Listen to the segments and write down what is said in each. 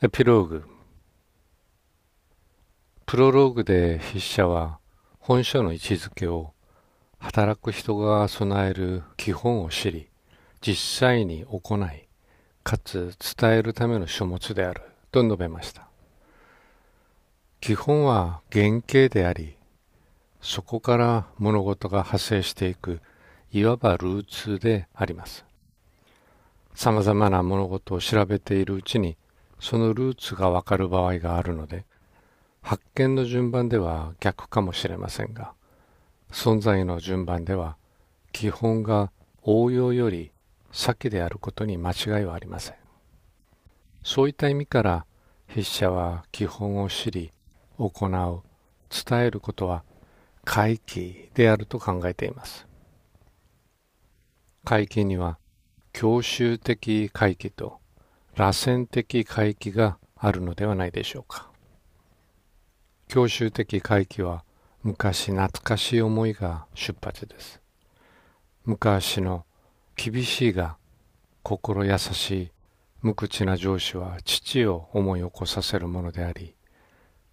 エピローグプロローグで筆者は本書の位置づけを働く人が備える基本を知り実際に行いかつ伝えるための書物であると述べました基本は原型でありそこから物事が派生していくいわばルーツであります様々な物事を調べているうちにそのルーツがわかる場合があるので、発見の順番では逆かもしれませんが、存在の順番では基本が応用より先であることに間違いはありません。そういった意味から筆者は基本を知り、行う、伝えることは回帰であると考えています。回帰には教習的回帰と螺旋的回帰があるのではないでしょうか。教習的回帰は昔懐かしい思いが出発です。昔の厳しいが心優しい無口な上司は父を思い起こさせるものであり、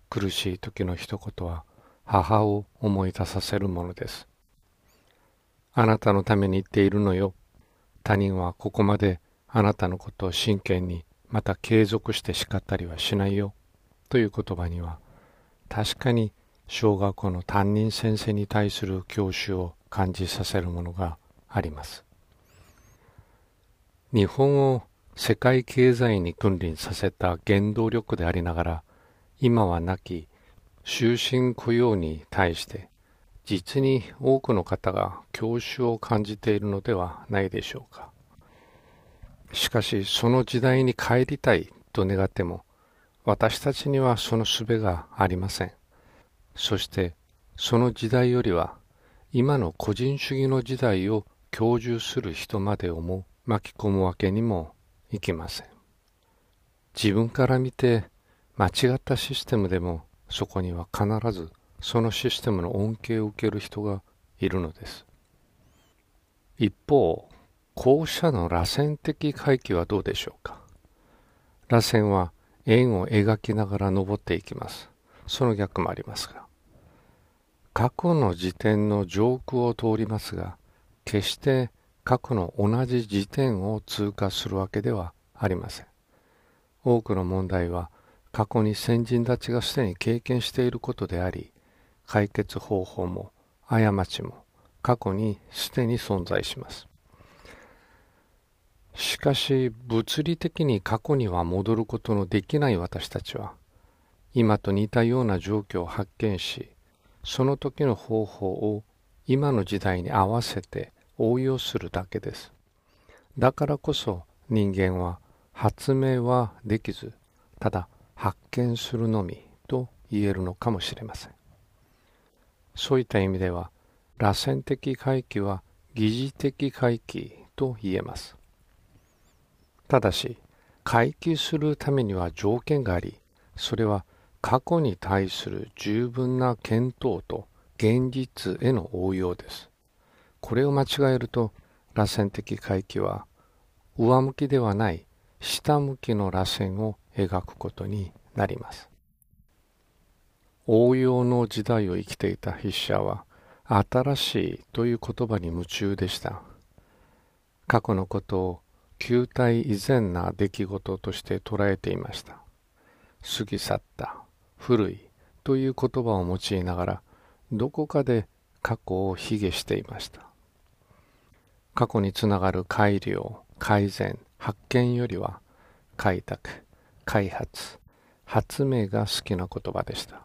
苦しい時の一言は母を思い出させるものです。あなたのために言っているのよ。他人はここまであなたのことを真剣にまた継続して叱ったりはしないよという言葉には確かに小学校の担任先生に対する教師を感じさせるものがあります。日本を世界経済に君臨させた原動力でありながら今はなき終身雇用に対して実に多くの方が教師を感じているのではないでしょうか。しかしその時代に帰りたいと願っても私たちにはその術がありません。そしてその時代よりは今の個人主義の時代を享受する人までをも巻き込むわけにもいきません。自分から見て間違ったシステムでもそこには必ずそのシステムの恩恵を受ける人がいるのです。一方、校舎の螺旋的回帰はどうでしょうか？螺旋は円を描きながら登っていきます。その逆もありますが。過去の時点の上空を通りますが、決して過去の同じ時点を通過するわけではありません。多くの問題は過去に先人たちがすでに経験していることであり、解決方法も過ちも過去にすでに存在します。しかし物理的に過去には戻ることのできない私たちは今と似たような状況を発見しその時の方法を今の時代に合わせて応用するだけです。だからこそ人間は発明はできずただ発見するのみと言えるのかもしれません。そういった意味では螺旋的回帰は疑似的回帰と言えます。ただし、回帰するためには条件があり、それは過去に対する十分な検討と現実への応用です。これを間違えると、螺旋的回帰は上向きではない下向きの螺旋を描くことになります。応用の時代を生きていた筆者は、新しいという言葉に夢中でした。過去のことを球体以前な出来事として捉えていました。過ぎ去った、古いという言葉を用いながら、どこかで過去を卑下していました。過去につながる改良、改善、発見よりは、開拓、開発、発明が好きな言葉でした。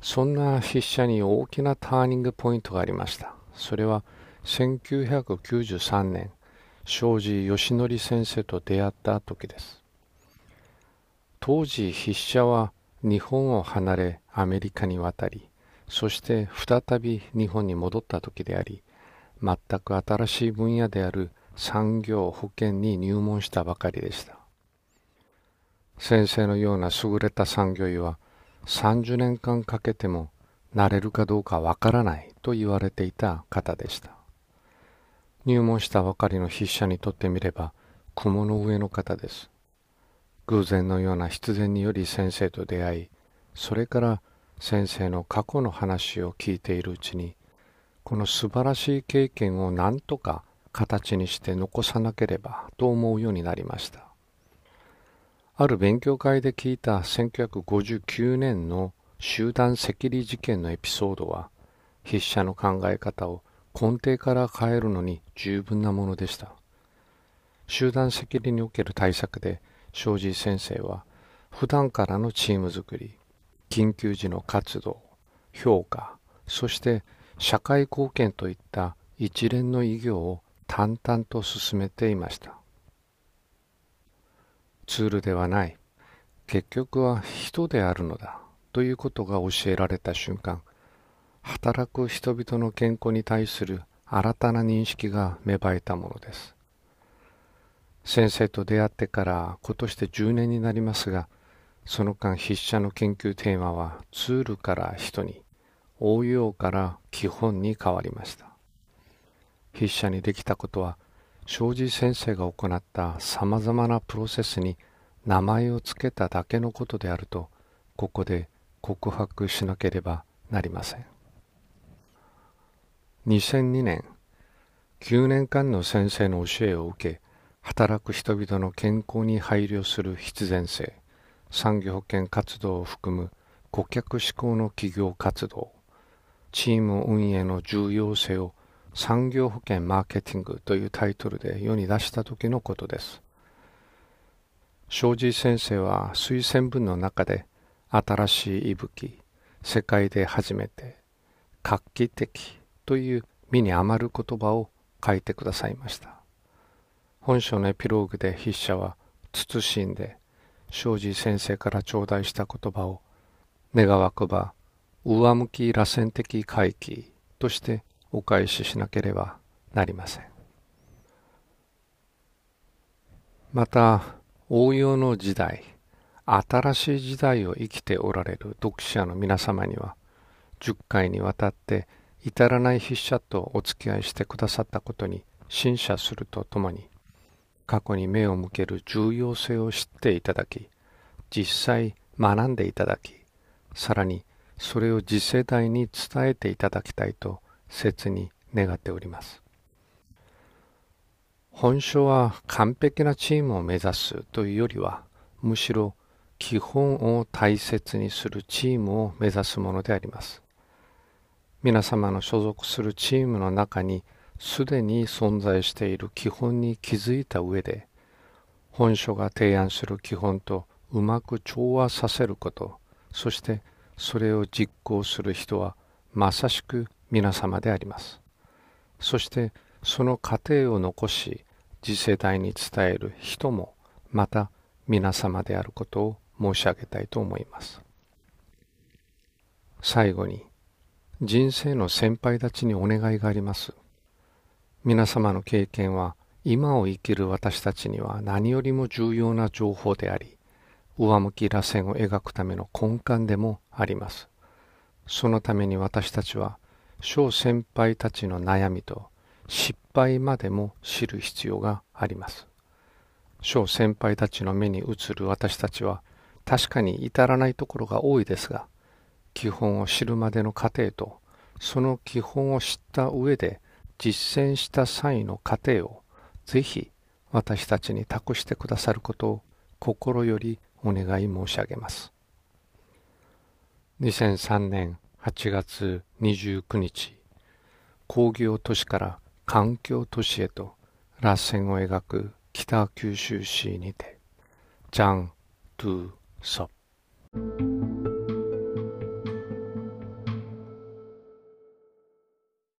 そんな筆者に大きなターニングポイントがありました。それは1993年庄司義則先生と出会った時です。当時筆者は日本を離れアメリカに渡り、そして再び日本に戻った時であり、全く新しい分野である産業保険に入門したばかりでした。先生のような優れた産業医は30年間かけてもなれるかどうかわからないと言われていた方でした。入門したばかりの筆者にとってみれば雲の上の方です。偶然のような必然により先生と出会い、それから先生の過去の話を聞いているうちに、この素晴らしい経験を何とか形にして残さなければと思うようになりました。ある勉強会で聞いた1959年の集団赤痢事件のエピソードは、筆者の考え方を根底から変えるのに十分なものでした。集団赤痢における対策で、庄司先生は、普段からのチーム作り、緊急時の活動、評価、そして社会貢献といった一連の偉業を淡々と進めていました。ツールではない。結局は人であるのだ。ということが教えられた瞬間、働く人々の健康に対する新たな認識が芽生えたものです。先生と出会ってから今年で10年になりますが、その間筆者の研究テーマはツールから人に、応用から基本に変わりました。筆者にできたことは、庄司先生が行った様々なプロセスに名前を付けただけのことであると、ここで告白しなければなりません。2002年、9年間の先生の教えを受け、働く人々の健康に配慮する必然性、産業保険活動を含む顧客志向の企業活動、チーム運営の重要性を産業保険マーケティングというタイトルで世に出した時のことです。庄司先生は推薦文の中で新しい息吹、世界で初めて、画期的という身に余る言葉を書いてくださいました。本書のエピローグで筆者は慎んで庄司先生から頂戴した言葉を願わくば上向き螺旋的回帰としてお返ししなければなりません。また、応用の時代、新しい時代を生きておられる読者の皆様には、10回にわたって至らない筆者とお付き合いしてくださったことに感謝するとともに、過去に目を向ける重要性を知っていただき、実際学んでいただき、さらにそれを次世代に伝えていただきたいと切に願っております。本書は完璧なチームを目指すというよりは、むしろ基本を大切にするチームを目指すものであります。皆様の所属するチームの中にすでに存在している基本に気づいた上で、本書が提案する基本とうまく調和させること、そしてそれを実行する人はまさしく皆様であります。そしてその過程を残し次世代に伝える人もまた皆様であることを申し上げたいと思います。最後に人生の先輩たちにお願いがあります。皆様の経験は今を生きる私たちには何よりも重要な情報であり、上向き螺旋を描くための根幹でもあります。そのために私たちは小先輩たちの悩みと失敗までも知る必要があります。小先輩たちの目に映る私たちは確かに至らないところが多いですが、基本を知るまでの過程と、その基本を知った上で実践した際の過程をぜひ私たちに託してくださることを心よりお願い申し上げます。2003年8月29日、工業都市から環境都市へと螺旋を描く北九州市にて、ジャン・トゥ・ソプ。